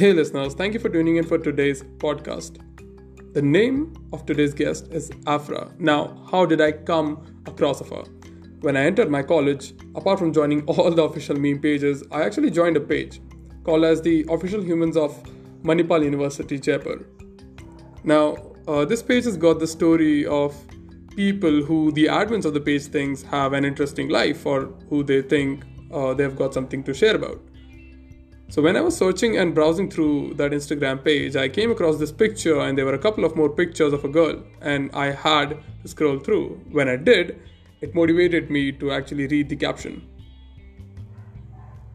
Hey, listeners, thank you for tuning in for today's podcast. The name of today's guest is Afra. Now, how did I come across of her? When I entered my college, apart from joining all the official meme pages, I actually joined a page called as the Official Humans of Manipal University, Jaipur. Now, uh, this page has got the story of people who the admins of the page thinks have an interesting life or who they think uh, they've got something to share about. So when I was searching and browsing through that Instagram page, I came across this picture and there were a couple of more pictures of a girl and I had to scroll through. When I did, it motivated me to actually read the caption.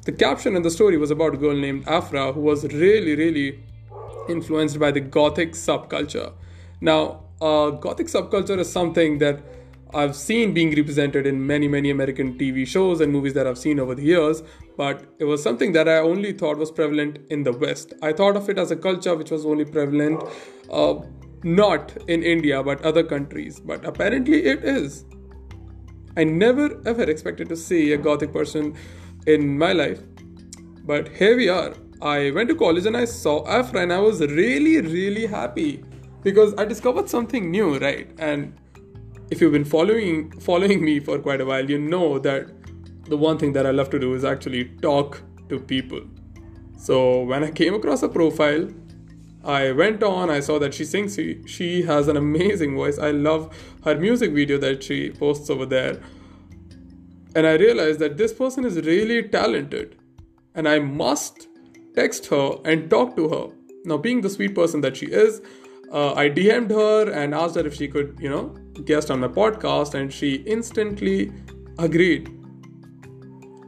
The caption in the story was about a girl named Afra who was really, really influenced by the gothic subculture. Now, uh, gothic subculture is something that I've seen being represented in many, many American TV shows and movies that I've seen over the years, but it was something that I only thought was prevalent in the West. I thought of it as a culture which was only prevalent uh, not in India but other countries, but apparently it is. I never ever expected to see a Gothic person in my life, but here we are. I went to college and I saw Afra and I was really, really happy because I discovered something new, right? And if you've been following following me for quite a while, you know that the one thing that I love to do is actually talk to people. So when I came across a profile, I went on, I saw that she sings, she, she has an amazing voice. I love her music video that she posts over there. And I realized that this person is really talented. And I must text her and talk to her. Now, being the sweet person that she is, uh, I DM'd her and asked her if she could, you know, guest on my podcast, and she instantly agreed.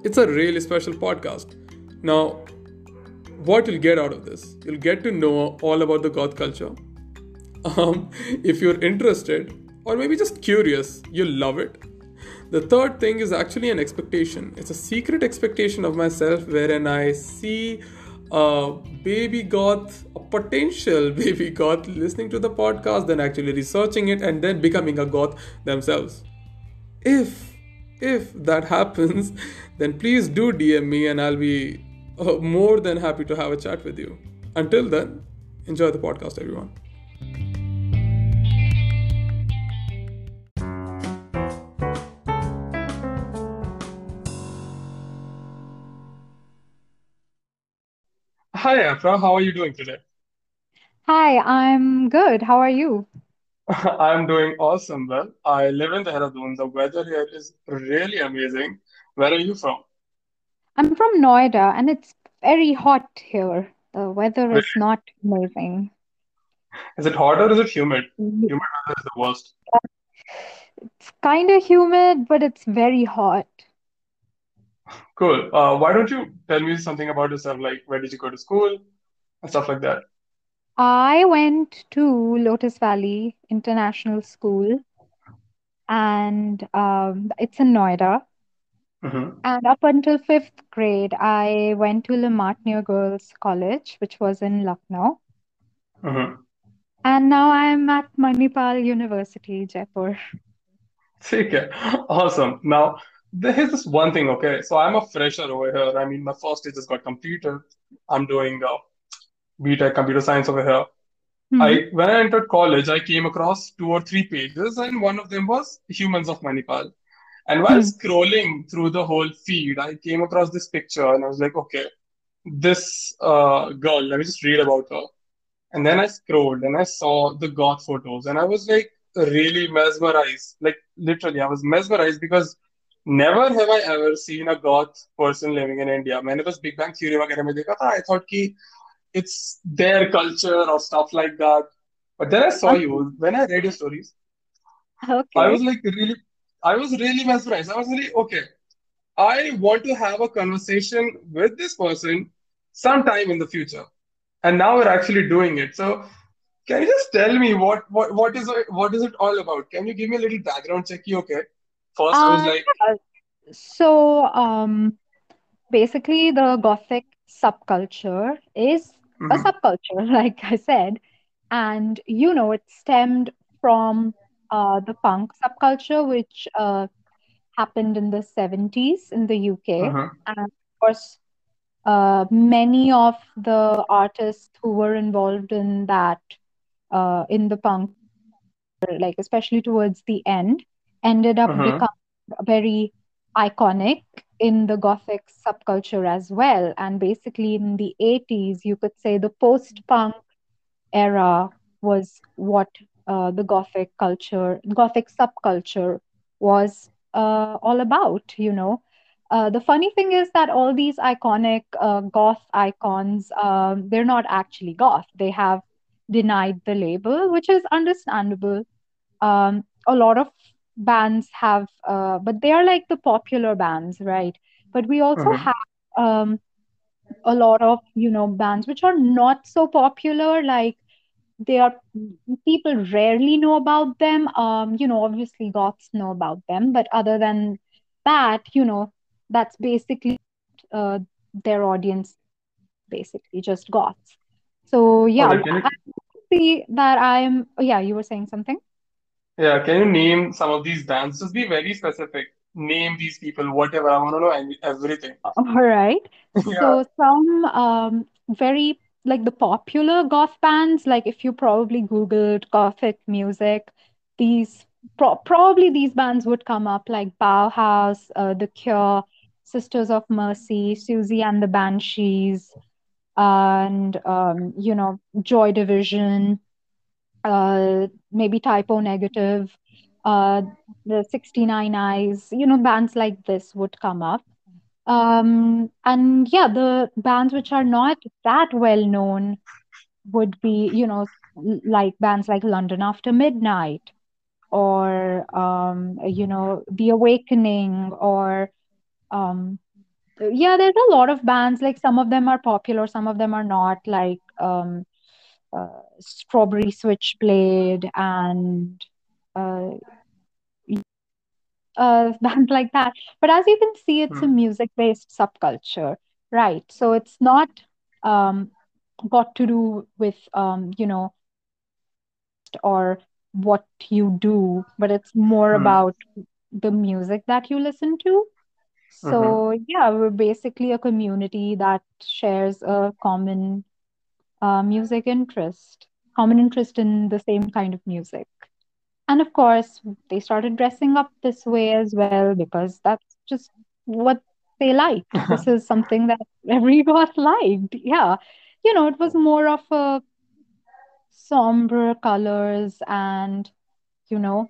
It's a really special podcast. Now, what you'll get out of this? You'll get to know all about the goth culture. Um, if you're interested, or maybe just curious, you'll love it. The third thing is actually an expectation. It's a secret expectation of myself wherein I see a baby goth, a potential baby goth listening to the podcast, then actually researching it and then becoming a goth themselves. If if that happens, then please do DM me and I'll be uh, more than happy to have a chat with you. Until then, enjoy the podcast, everyone. Hi, Afra. How are you doing today? Hi, I'm good. How are you? I'm doing awesome. Well, I live in Dehradun. The weather here is really amazing. Where are you from? I'm from Noida and it's very hot here. The weather is not amazing. Is it hot or is it humid? Mm-hmm. Humid weather is the worst. It's kind of humid, but it's very hot. Cool. Uh, why don't you tell me something about yourself? Like, where did you go to school and stuff like that? I went to Lotus Valley International School and um, it's in Noida. Mm-hmm. And up until fifth grade, I went to La Martiniere Girls College, which was in Lucknow. Mm-hmm. And now I'm at Manipal University, Jaipur. Okay. Awesome. Now, here's this one thing, okay? So I'm a fresher over here. I mean, my first year just got completed. I'm doing uh, BTech computer science over here. Hmm. I when I entered college, I came across two or three pages, and one of them was Humans of Manipal. And while Hmm. scrolling through the whole feed, I came across this picture, and I was like, okay, this uh, girl, let me just read about her. And then I scrolled and I saw the goth photos, and I was like really mesmerized. Like literally, I was mesmerized because never have I ever seen a goth person living in India. मैंने बस Big Bang Theory वगैरह में देखा था. I thought कि it's their culture or stuff like that. But then I saw Okay. you when I read your stories. I was Okay. like really, I was really mesmerized. I was really okay. I want to have a conversation with this person sometime in the future. And now we're actually doing it. So can you just tell me what what what is it what is it all about? Can you give me a little background check? You okay? First, I was Uh, like. So, um, basically, the Gothic subculture is a mm-hmm, subculture, like I said, and you know, it stemmed from uh, the punk subculture, which uh, happened in the 70s in the UK. mm-hmm, And of course, uh, many of the artists who were involved in that uh, in the punk like especially towards the end ended up Mm-hmm. becoming very iconic in the gothic subculture as well. And basically in the 80s you could say the post punk era was what uh, the gothic culture gothic subculture was uh, all about you know. Uh, the funny thing is that all these iconic uh, goth icons um, they're not actually goth. They have denied the label which is understandable. Um, a lot of bands have uh, but they are like the popular bands right but we also Mm-hmm. have um, a lot of you know bands which are not so popular like they are people rarely know about them um you know obviously goths know about them but other than that you know that's basically uh, their audience basically just goths so yeah. Can i see that i'm oh, yeah you were saying something yeah, can you name some of these bands? Just be very specific. Name these people, whatever. I want to know any- everything. All right. Yeah. So some um very like the popular goth bands, like if you probably Googled gothic music, these pro probably these bands would come up like Bauhaus, uh, The Cure, Sisters of Mercy, Siouxsie and the Banshees, and um, you know, Joy Division, uh, maybe Type O Negative, uh, the 69 Eyes, you know, bands like this would come up. Um, and yeah, the bands which are not that well known would be, you know, like bands like London After Midnight or, um, you know, The Awakening or, um, yeah, there's a lot of bands. Like some of them are popular, some of them are not, like um, uh, Strawberry Switchblade and uh, uh, bands like that. But as you can see, it's a Hmm. music-based subculture, right? So it's not um, got to do with um, you know, or what you do, but it's more Hmm. about the music that you listen to. Mm-hmm. So yeah, we're basically a community that shares a common uh, music interest, common interest in the same kind of music. And of course, they started dressing up this way as well because that's just what they liked. This is something that every goth liked. Yeah. You know, it was more of a somber colors and, you know,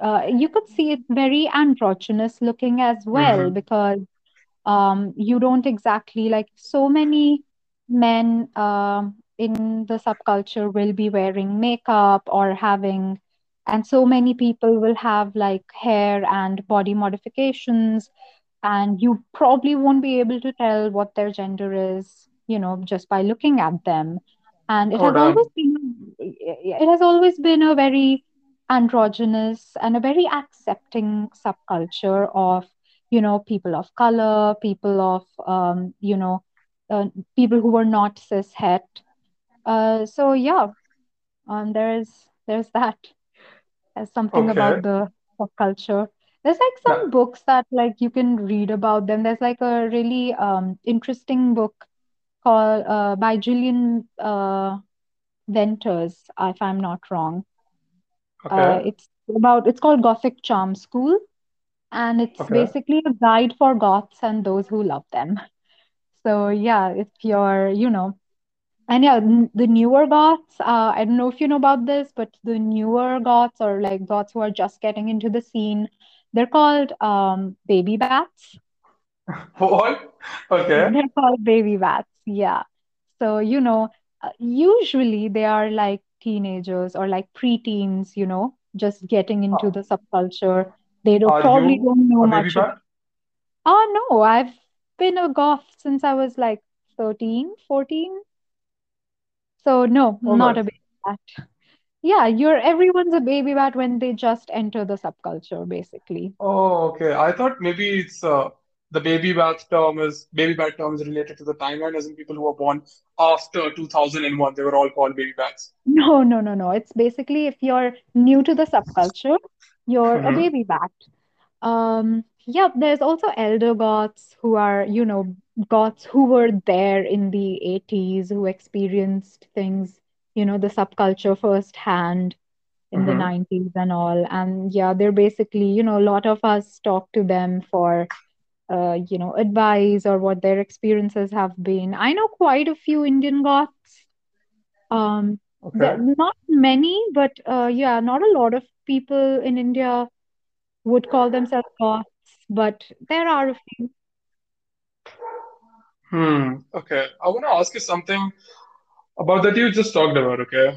uh, you could see it very androgynous looking as well Mm-hmm. because um, you don't exactly like so many men um, in the subculture will be wearing makeup or having and so many people will have like hair and body modifications and you probably won't be able to tell what their gender is you know just by looking at them. And it Oh, has always been it has always been a very androgynous and a very accepting subculture of you know people of color people of um, you know uh, people who were not cis het uh, so yeah um, there's there's that as something about the pop culture. There's like some Now, books that like you can read about them. There's like a really um interesting book called uh by Jillian uh Venters, if I'm not wrong. Uh, okay. it's about it's called Gothic Charm School, and it's Okay. basically a guide for goths and those who love them. So yeah, if you're, you know, And yeah, the newer goths, uh, I don't know if you know about this, but the newer goths or like goths who are just getting into the scene, they're called um, baby bats. What? Okay. They're called baby bats. Yeah. So, you know, uh, usually they are like teenagers or like preteens, you know, just getting into Uh, the subculture. They don't probably you don't know much bat? Oh, no, I've been a goth since I was like 13, 14. So, no, Oh, not a baby bat. Yeah, you're everyone's a baby bat when they just enter the subculture, basically. Oh, okay. I thought maybe it's uh, the baby bat term is baby bat term is related to the timeline, as in people who were born after 2001, they were all called baby bats. No, no, no, no. It's basically if you're new to the subculture, you're a Mm-hmm. baby bat. Um, yeah, there's also elder goths who are, you know, goths who were there in the 80s, who experienced things, you know, the subculture firsthand in the Mm-hmm. 90s and all. And yeah, they're basically, you know, a lot of us talk to them for, uh, you know, advice or what their experiences have been. I know quite a few Indian goths. Um, Okay. not many, but uh, yeah, not a lot of people in India would call themselves goths, but there are a few. Hmm. Okay. I want to ask you something about that you just talked about. Okay.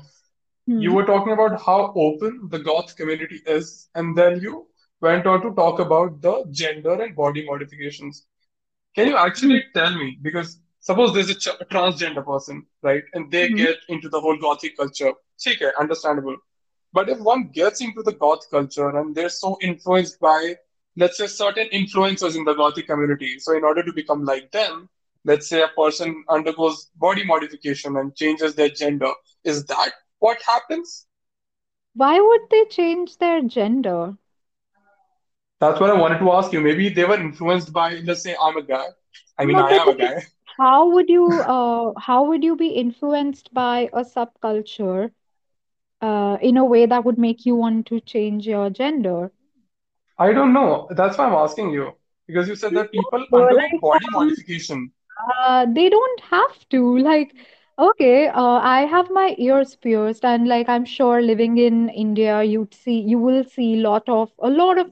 You Hmm. were talking about how open the goth community is, and then you went on to talk about the gender and body modifications. Can you actually tell me? Because suppose there's a, ch a transgender person, right? And they Hmm. get into the whole gothic culture. Okay, understandable. But if one gets into the goth culture and they're so influenced by, let's say, certain influencers in the gothic community, so in order to become like them, let's say a person undergoes body modification and changes their gender, is that what happens? Why would they change their gender? That's what I wanted to ask you. Maybe they were influenced by, let's say, I'm a guy. I mean, No, I am a guy. how would you uh how would you be influenced by a subculture uh in a way that would make you want to change your gender? I don't know. That's why I'm asking you. Because you said that people No, undergo like body modification. uh, they don't have to. Like, okay, uh, I have my ears pierced, and like I'm sure living in India, you'd see you will see lot of a lot of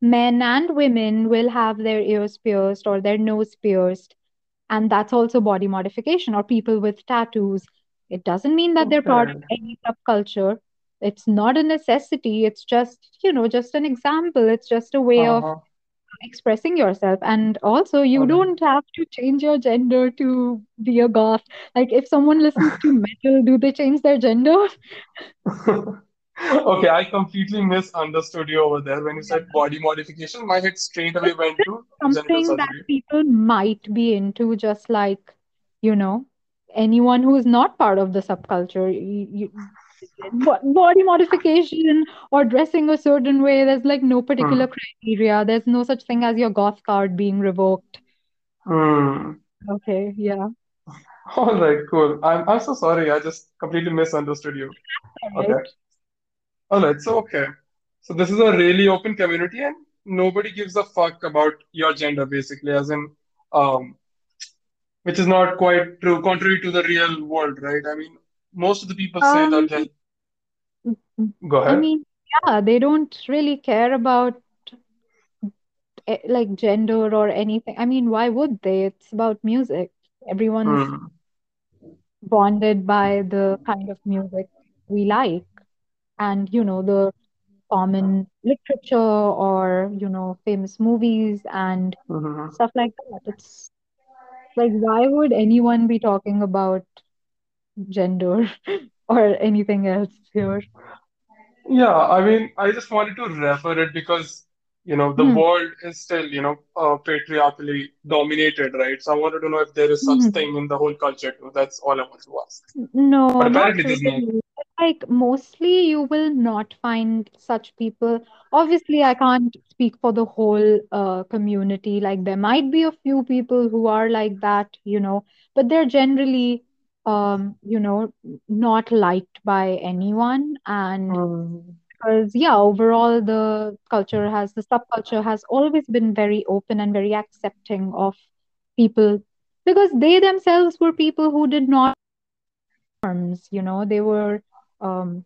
men and women will have their ears pierced or their nose pierced and that's also body modification or people with tattoos it doesn't mean that they're part of any subculture it's not a necessity. It's just you know just an example. It's just a way of Uh-huh. expressing yourself. And also you don't have to change your gender to be a goth. Like if someone listens to metal do they change their gender? Okay, I completely misunderstood you over there. When you said body modification, my head straight away went to something that people might be into just like you know anyone who's not part of the subculture. You, you, body modification or dressing a certain way there's like no particular Hmm. criteria there's no such thing as your goth card being revoked Hmm. okay yeah All right, cool. I'm I'm so sorry. I just completely misunderstood you. all Okay. right All right. So okay. So this is a really open community, and nobody gives a fuck about your gender, basically, as in, um, which is not quite true, contrary to the real world, right? I mean, most of the people say um that they go ahead. i mean yeah they don't really care about eh, like gender or anything. I mean why would they? It's about music. Everyone's Hmm. bonded by the kind of music we like. And you know the common literature or you know famous movies and hmm. stuff like that. It's like why would anyone be talking about gender or anything else here Yeah, I mean, I just wanted to refer it because, you know, the Hmm. world is still, you know, uh, patriarchally dominated, right? So I wanted to know if there is such Mhm. thing in the whole culture too. That's all I want to ask. No, apparently there's not. Like mostly you will not find such people. Obviously, I can't speak for the whole uh, community. Like there might be a few people who are like that, you know, but they're generally um, you know, not liked by anyone. And Hmm. because yeah, overall the culture has the subculture has always been very open and very accepting of people because they themselves were people who did not norms, you know, they were um,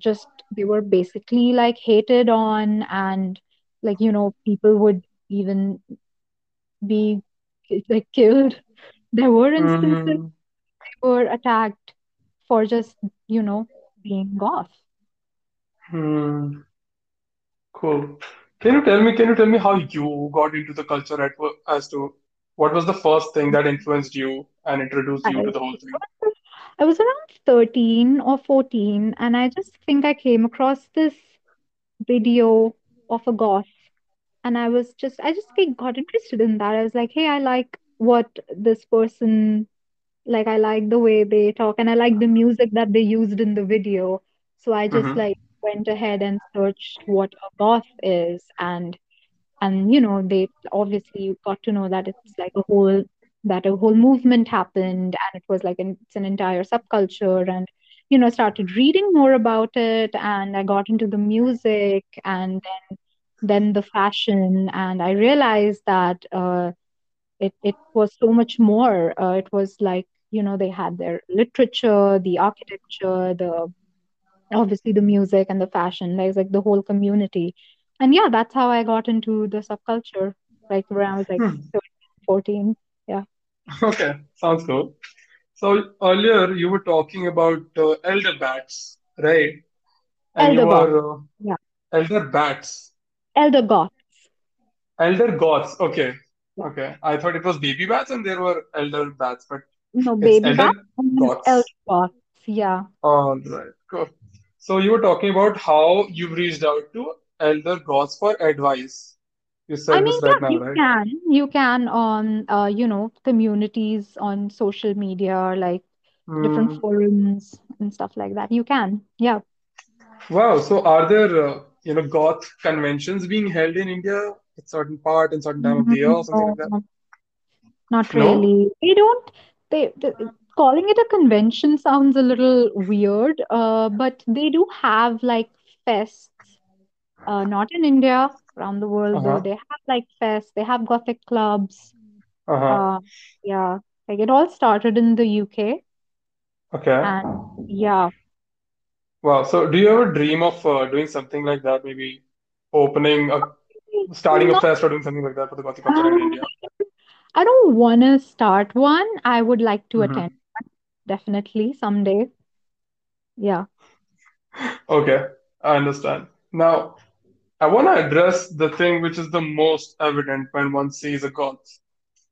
just, they were basically like hated on, and like, you know, people would even be like killed. There were instances Hmm. Were attacked for just, you know, being goth. Hmm. Cool. Can you tell me, can you tell me how you got into the culture at as to what was the first thing that influenced you and introduced I, you to the whole thing? I was around 13 or 14, and I just think I came across this video of a goth and I was just I just got interested in that. I was like, hey, I like what this person like. I like the way they talk, and I like the music that they used in the video. So I just Mm-hmm. like went ahead and searched what a goth is, and and you know they obviously got to know that it's like a whole that a whole movement happened and it was like an, it's an entire subculture and you know started reading more about it and i got into the music and then then the fashion and i realized that uh, it it was so much more uh, it was like you know they had their literature the architecture the obviously the music and the fashion there's like the whole community and yeah that's how i got into the subculture like when i was like Hmm. 13, 14 yeah Okay, sounds cool. So earlier you were talking about uh, elder bats, right? And elder were uh, yeah elder bats, elder goth elder goths. Okay, okay. I thought it was baby bats and there were elder bats, but no baby elder bath and then elder goths. goths yeah All right, cool. So you were talking about how you've reached out to elder goths for advice. You I said mean, this right yeah, now, you right? can. You can on, uh, you know, communities on social media, like different Hmm. forums and stuff like that. You can. Yeah. Wow. So are there, uh, you know, goth conventions being held in India at certain part in certain time of the year Mm, or something like that? not No? really. They don't, they, the calling it a convention sounds a little weird, uh, but they do have like fests, uh, not in India, around the world. Uh-huh. They have like fests, they have gothic clubs. Uh-huh. Uh, yeah. Like it all started in the UK. Okay. And yeah, Wow. So do you ever dream of uh, doing something like that? Maybe opening a, starting a fest or doing something like that for the gothic culture in um, India? I don't want to start one. I would like to attend hmm definitely someday. Yeah. Okay. I understand. Now, I want to address the thing which is the most evident when one sees a goth.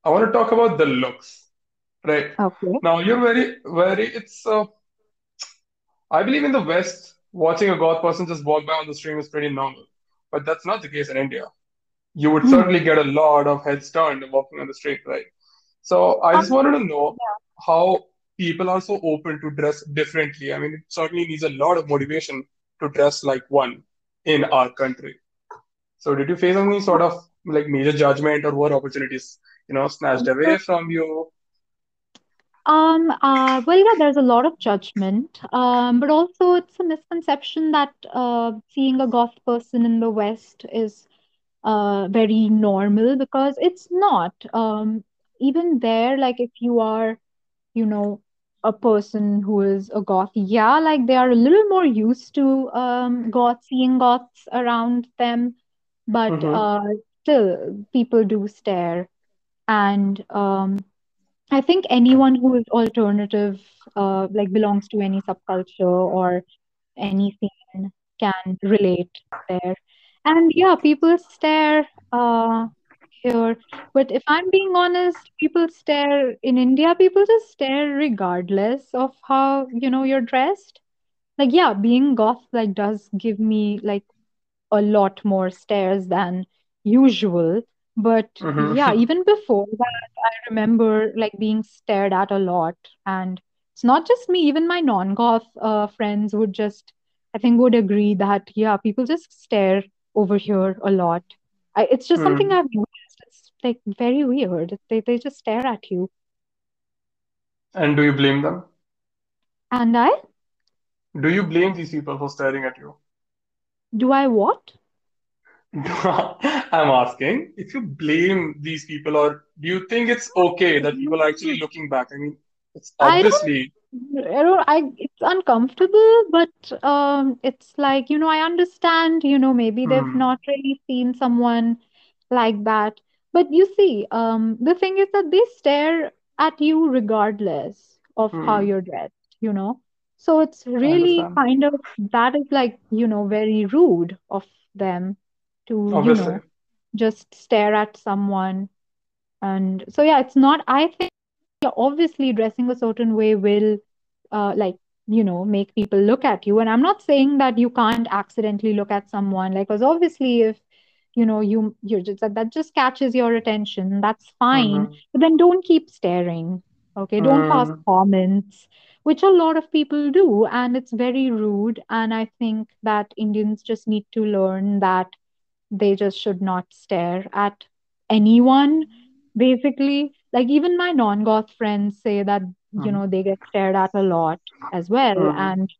I want to talk about the looks, right? Okay. Now, you're very, very, it's, uh, I believe in the West, watching a goth person just walk by on the street is pretty normal. But that's not the case in India. You would Hmm. certainly get a lot of heads turned walking on the street, right? So I just wanted to know how people are so open to dress differently. I mean, it certainly needs a lot of motivation to dress like one in our country. So did you face any sort of like major judgment or were opportunities, you know, snatched away from you? Um, uh, well, yeah, there's a lot of judgment. Um, but also it's a misconception that uh, seeing a goth person in the West is uh very normal because it's not. Um, even there, like if you are you know, a person who is a goth, yeah, like they are a little more used to um goth seeing goths around them, but Mm-hmm. uh still people do stare. And um I think anyone who is alternative, uh like belongs to any subculture or any scene can relate there. And yeah, people stare uh here. But if I'm being honest, people stare in India, people just stare regardless of how, you know, you're dressed. Like, yeah, being goth like does give me like a lot more stares than usual. But yeah, Mm-hmm. even before that, I remember like being stared at a lot. And it's not just me, even my non-goth uh, friends would just, I think, would agree that, yeah, people just stare over here a lot. I, it's just something Mm. I've noticed. It's like very weird. They, they just stare at you. And do you blame them? And I, Do you blame these people for staring at you? do I what? I'm asking if you blame these people, or do you think it's okay that people are actually looking back? I mean, it's I don't obviously. I don't, I, it's uncomfortable, but um, it's like, you know, I understand, you know, maybe they've Hmm. not really seen someone like that. But you see, um, the thing is that they stare at you regardless of how Hmm. you're dressed, you know. So it's really kind of, that is like, you know, very rude of them to, you know, just stare at someone. And so, yeah, it's not, I think obviously dressing a certain way will uh, like you know make people look at you. And i'm not saying that you can't accidentally look at someone like because obviously if you know you you're just that, that just catches your attention that's fine. Mm-hmm. but then don't keep staring okay? Don't pass Mm. comments which a lot of people do. And it's very rude. And i think that indians just need to learn that they just should not stare at anyone basically like even my non-goth friends say that you Mm-hmm. know they get stared at a lot as well Mm-hmm. and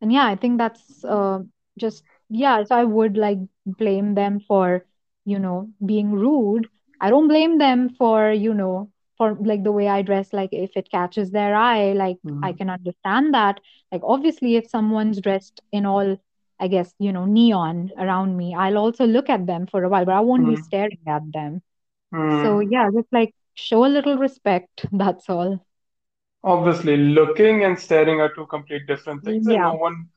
and yeah i think that's uh, just yeah so i would like blame them for you know being rude i don't blame them for you know for like the way i dress like if it catches their eye like i Mm-hmm. can understand that like obviously if someone's dressed in all i guess you know neon around me i'll also look at them for a while but i won't be Mm-hmm. staring at them so Mm-hmm. yeah just like show a little respect that's all Obviously, looking and staring are two complete different things, and yeah no one,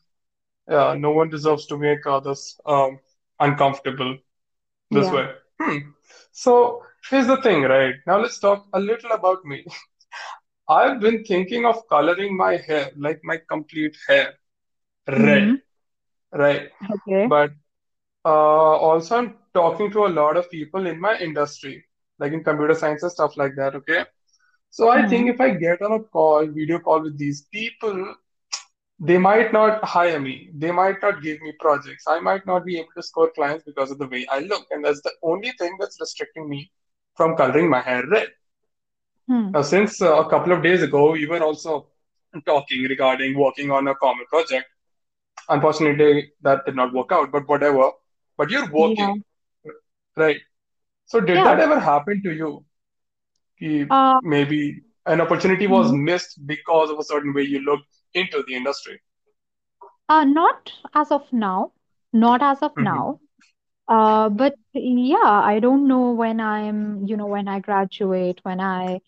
yeah, no one deserves to make others um, uncomfortable this yeah way. Hmm. So here's the thing, right? Now let's talk a little about me. I've been thinking of coloring my hair, like my complete hair, red, mm-hmm. right? okay But uh, also, I'm talking to a lot of people in my industry, like in computer science and stuff like that, okay? So I think mm-hmm. if I get on a call, video call with these people, they might not hire me. They might not give me projects. I might not be able to score clients because of the way I look. And that's the only thing that's restricting me from coloring my hair red. hmm. Now, since uh, a couple of days ago, we were also talking regarding working on a common project. Unfortunately, that did not work out, but whatever. But you're working, right? So, did yeah that ever happen to you? Uh Maybe an opportunity was mhm. missed because of a certain way you looked into the industry. uh not as of now not as of hmm now uh but yeah i don't know when i'm you know when i graduate when i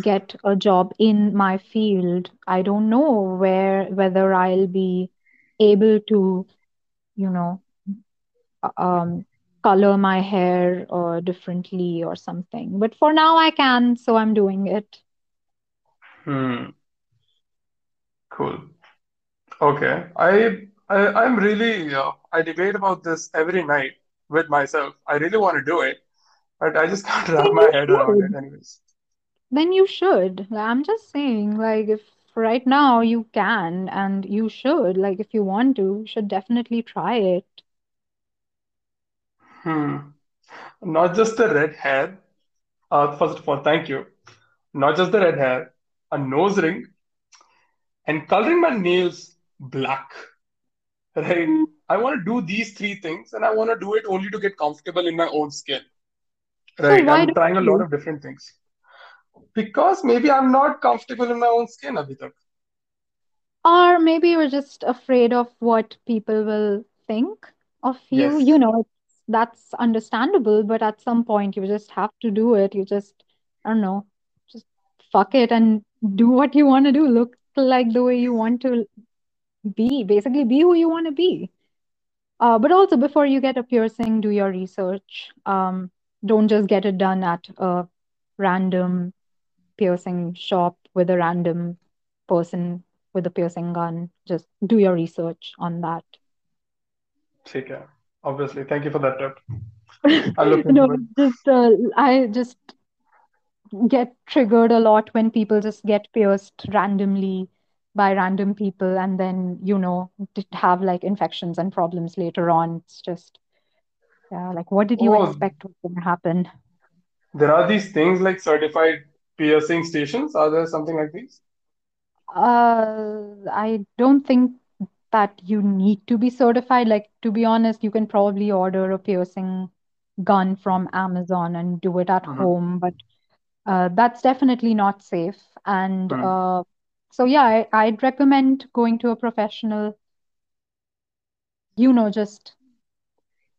get a job in my field i don't know where whether i'll be able to you know uh, um color my hair uh, differently or something but for now i can so i'm doing it Hmm. Cool. Okay. I, I I'm really uh, I debate about this every night with myself. I really want to do it, but I just can't then wrap my head around it anyways. Then you should. I'm just saying, like, if right now you can and you should, like, if you want to, you should definitely try it. Hmm. Not just the red hair. Uh, first of all, thank you. Not just the red hair, a nose ring, and coloring my nails black. Right? Mm, I want to do these three things, and I want to do it only to get comfortable in my own skin. Right? why I'm trying a lot of different things because maybe I'm not comfortable in my own skin, Abhi Or maybe you're just afraid of what people will think of you. You know, that's understandable, but at some point you just have to do it. You just, I don't know, just fuck it and do what you want to do. Look like the way you want to be. Basically, be who you want to be. Uh, but also, before you get a piercing, do your research. Um, don't just get it done at a random piercing shop with a random person with a piercing gun. Just do your research on that. ठीक है. Obviously. Thank you for that tip. I'll look No, it. just uh, I just get triggered a lot when people just get pierced randomly by random people and then, you know, have like infections and problems later on. It's just, yeah, like what did you Oh, expect was going to happen? there are these things like certified piercing stations. Are there something like these? Uh, I don't think that you need to be certified. Like, to be honest, you can probably order a piercing gun from Amazon and do it at Mm-hmm. home, but uh, that's definitely not safe. And uh, so, yeah, I, I'd recommend going to a professional you know, just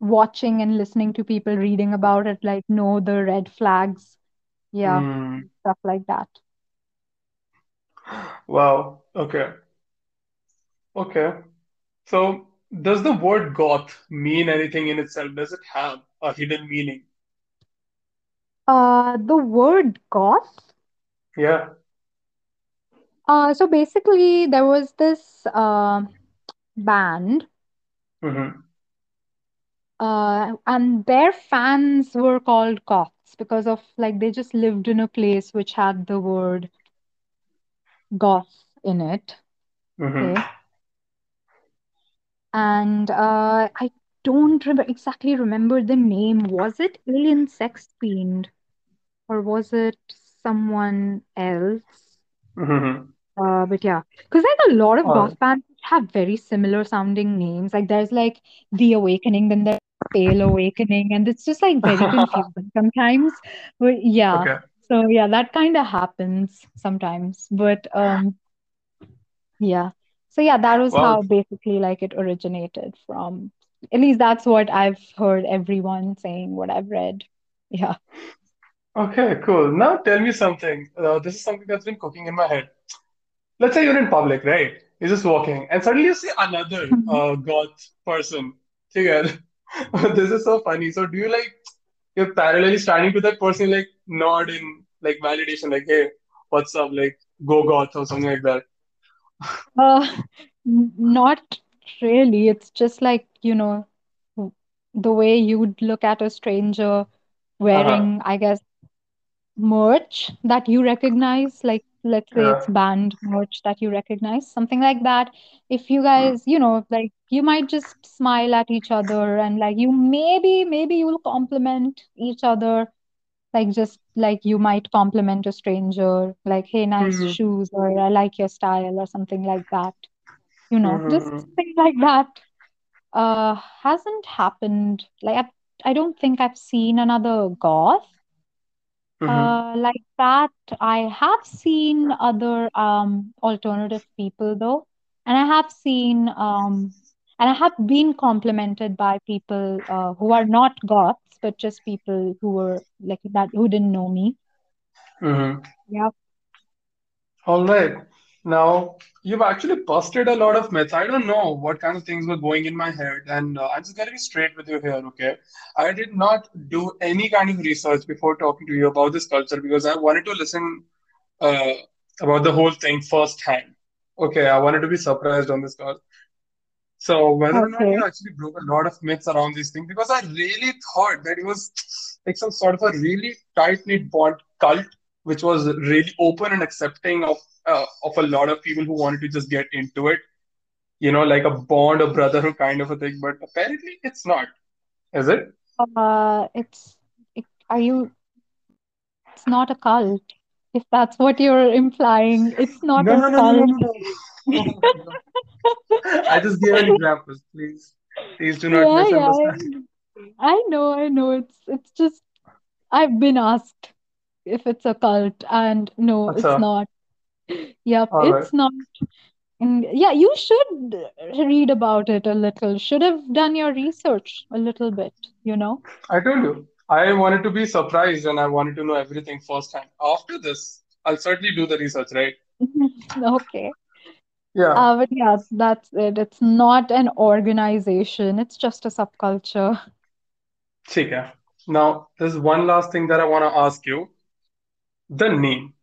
watching and listening to people reading about it, like, know the red flags. Yeah, Hmm. stuff like that. Wow. Okay. Okay. So, does the word goth mean anything in itself? Does it have a hidden meaning? Uh, the word goth. Yeah. Uh, so basically, there was this uh, band, Mm-hmm. uh, and their fans were called goths because of like they just lived in a place which had the word goth in it. Okay, Mm-hmm. And uh, I don't remember exactly remember the name. Was it Alien Sex Fiend? or was it someone else? Mm-hmm. Uh, but yeah, because like a lot of All goth bands have very similar sounding names. Like there's like The Awakening, then there's Pale Awakening, and it's just like very confusing sometimes. But yeah, Okay. so yeah, that kind of happens sometimes. But um, yeah. So yeah, that was Well, how basically like it originated from. At least that's what I've heard everyone saying, what I've read. Yeah. okay, cool. Now tell me something. Uh, this is something that's been cooking in my head. Let's say you're in public, right? You're just walking, and suddenly you see another Mhm. uh, goth person together. This is so funny. So do you like you're parallelly standing to that person, like nod in like validation, like, hey, what's up? Like, go goth or something like that. Uh, n- not really. It's just like, you know, w- the way you would look at a stranger Uh-huh. wearing, I guess, merch that you recognize, like let's say Yeah. it's band merch that you recognize, something like that. If you Hmm. guys, you know, like you might just smile at each other and like you maybe, maybe you'll compliment each other, like just like you might compliment a stranger, like, hey, nice Hmm. shoes, or I like your style, or something like that. You know, just Hmm. things like that. Uh, hasn't happened. Like I, I don't think I've seen another goth Hmm. uh, like that, I have seen other um alternative people though, and I have seen um and I have been complimented by people uh, who are not goths, but just people who were like that who didn't know me. Hmm. Yeah. All right. Now, you've actually busted a lot of myths. I don't know what kind of things were going in my head, and uh, I'm just going to be straight with you here, okay? I did not do any kind of research before talking to you about this culture because I wanted to listen uh, about the whole thing firsthand. Okay, I wanted to be surprised on this call. So, whether or not you actually broke a lot of myths around these things, because I really thought that it was like some sort of a really tight-knit bond cult, which was really open and accepting of uh, of a lot of people who wanted to just get into it, you know, like a bond or brotherhood kind of a thing. But apparently, it's not, is it? Uh, it's it, are you? It's not a cult. If that's what you're implying, it's not No, a no, cult. no, no. No. I just gave an example. Please, please do not Yeah, yeah. misunderstand. I know, I know. It's it's just I've been asked if it's a cult, and no, it's not. Yep, all right. it's not. And yeah, you should read about it a little. Should have done your research a little bit, you know? I told you. I wanted to be surprised and I wanted to know everything firsthand. After this, I'll certainly do the research, right? Okay. Yeah. Uh, but yes, that's it. It's not an organization, it's just a subculture. Okay. Now, there's one last thing that I want to ask you the name.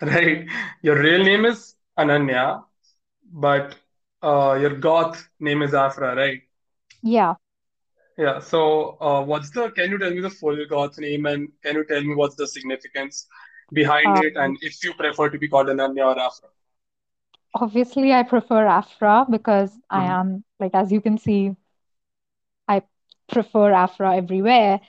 Right? Your real name is Ananya, but uh, your goth name is Afra, right? Yeah. Yeah. So, uh, what's the? Can you tell me the full goth name, and can you tell me what's the significance behind um, it, and if you prefer to be called Ananya or Afra? Obviously, I prefer Afra because I Mhm. am, like, as you can see, I prefer Afra everywhere.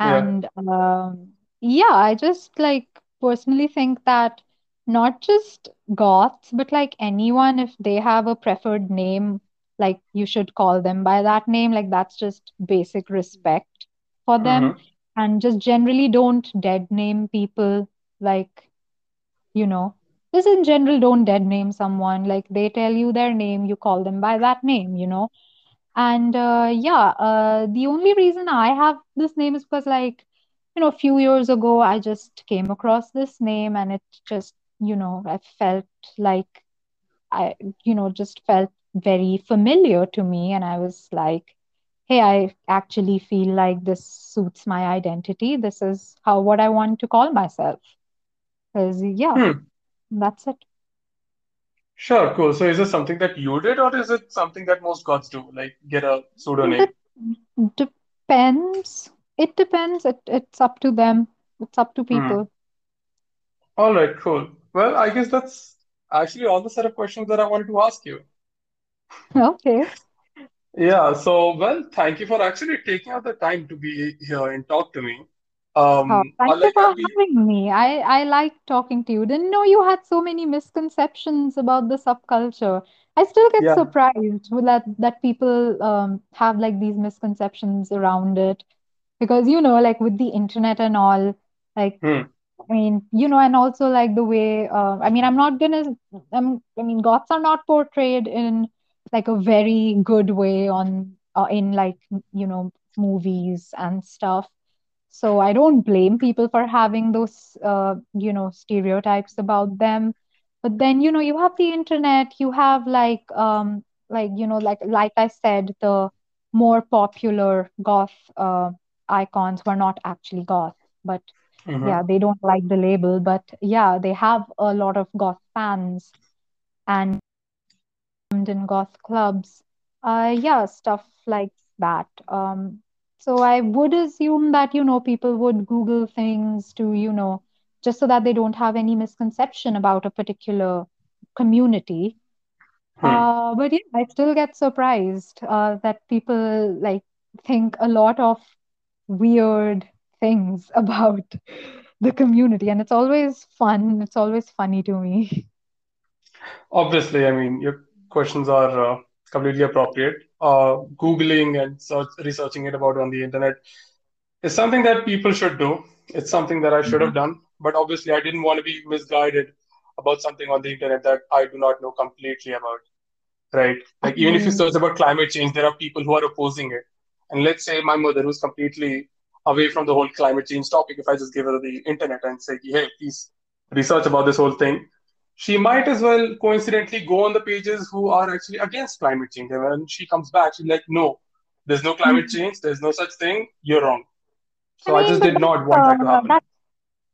Yeah. And um, yeah, I just like personally think that not just goths, but like anyone, if they have a preferred name, like you should call them by that name. Like that's just basic respect for them. Mm-hmm. And just generally don't dead name people. Like, you know, just in general, don't dead name someone. Like they tell you their name, you call them by that name, you know and uh, yeah, uh, the only reason I have this name is because, like, you know, a few years ago, I just came across this name and it just, you know, I felt like I, you know, just felt very familiar to me. And I was like, hey, I actually feel like this suits my identity. This is how what I want to call myself. Because, yeah, Hmm. That's it. Sure, cool. So is this something that you did, or is it something that most gods do, like get a pseudonym? It depends. It depends. It, it's up to them. It's up to Hmm. people. All right, cool. Well, I guess that's actually all the set of questions that I wanted to ask you. Okay. Yeah, so well, thank you for actually taking out the time to be here and talk to me. Um, Oh, thank you for having me. I I like talking to you. Didn't know you had so many misconceptions about the subculture. I still get yeah. surprised that that people um have like these misconceptions around it because you know like with the internet and all like Hmm. I mean, you know, and also like the way, uh, I mean, I'm not gonna, I'm, I mean, goths are not portrayed in like a very good way on, uh, in like, you know, movies and stuff. So I don't blame people for having those, uh, you know, stereotypes about them. But then, you know, you have the internet, you have like, um, like, you know, like, like I said, the more popular goth, uh, icons were not actually goth, but yeah, hmm they don't like the label, but yeah, they have a lot of goth fans and in goth clubs. Uh, yeah, stuff like that. Um, so I would assume that, you know, people would Google things to, you know, just so that they don't have any misconception about a particular community. Hmm. Uh, but yeah, I still get surprised uh, that people like think a lot of weird things about the community, and it's always fun. It's always funny to me. Obviously, I mean, your questions are uh, completely appropriate. Uh, Googling and search, researching it about on the internet is something that people should do. It's something that I should have Mhm. done, but obviously, I didn't want to be misguided about something on the internet that I do not know completely about. right? Like even if you search about climate change, there are people who are opposing it. And let's say my mother, who's completely away from the whole climate change topic, if I just give her the internet and say, hey, please research about this whole thing, she might as well coincidentally go on the pages who are actually against climate change. And when she comes back, she's like, no, there's no climate Mhm. change, there's no such thing, you're wrong. So I mean, just did not want that to uh, happen. that's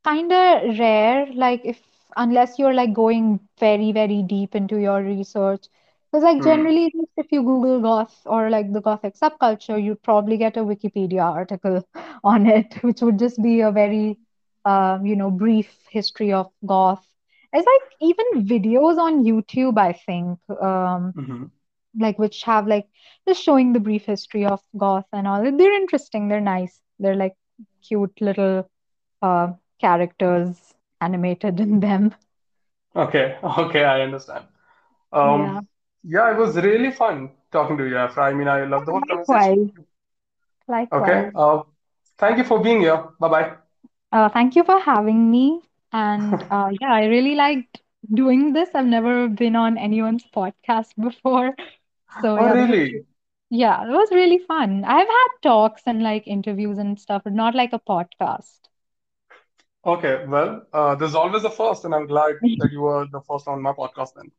kind of rare. Like if unless you're like going very very deep into your research, because like Hmm. generally, just if you Google goth or like the gothic subculture, you'd probably get a Wikipedia article on it, which would just be a very uh, you know brief history of goth. It's like even videos on YouTube, I think. Um, hmm like which have like just showing the brief history of goth and all. They're interesting. They're nice. They're like cute little uh, characters animated in them. Okay, okay, I understand. Yeah. Um, yeah, it was really fun talking to you, Afra. I mean, I love the whole conversation. Likewise. Okay. Likewise. Uh, thank you for being here. Bye bye. Uh, thank you for having me. And uh, yeah, I really liked doing this. I've never been on anyone's podcast before. So Oh, yeah, really? yeah, it was really fun. I've had talks and like interviews and stuff, but not like a podcast. Okay. Well, uh, there's always a first, and I'm glad that you were the first on my podcast then.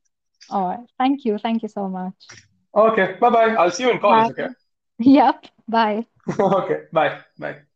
All right. Thank you. Thank you so much. Okay. Bye bye. I'll see you in college. Bye. Okay. Yep. Bye. Okay. Bye. Bye.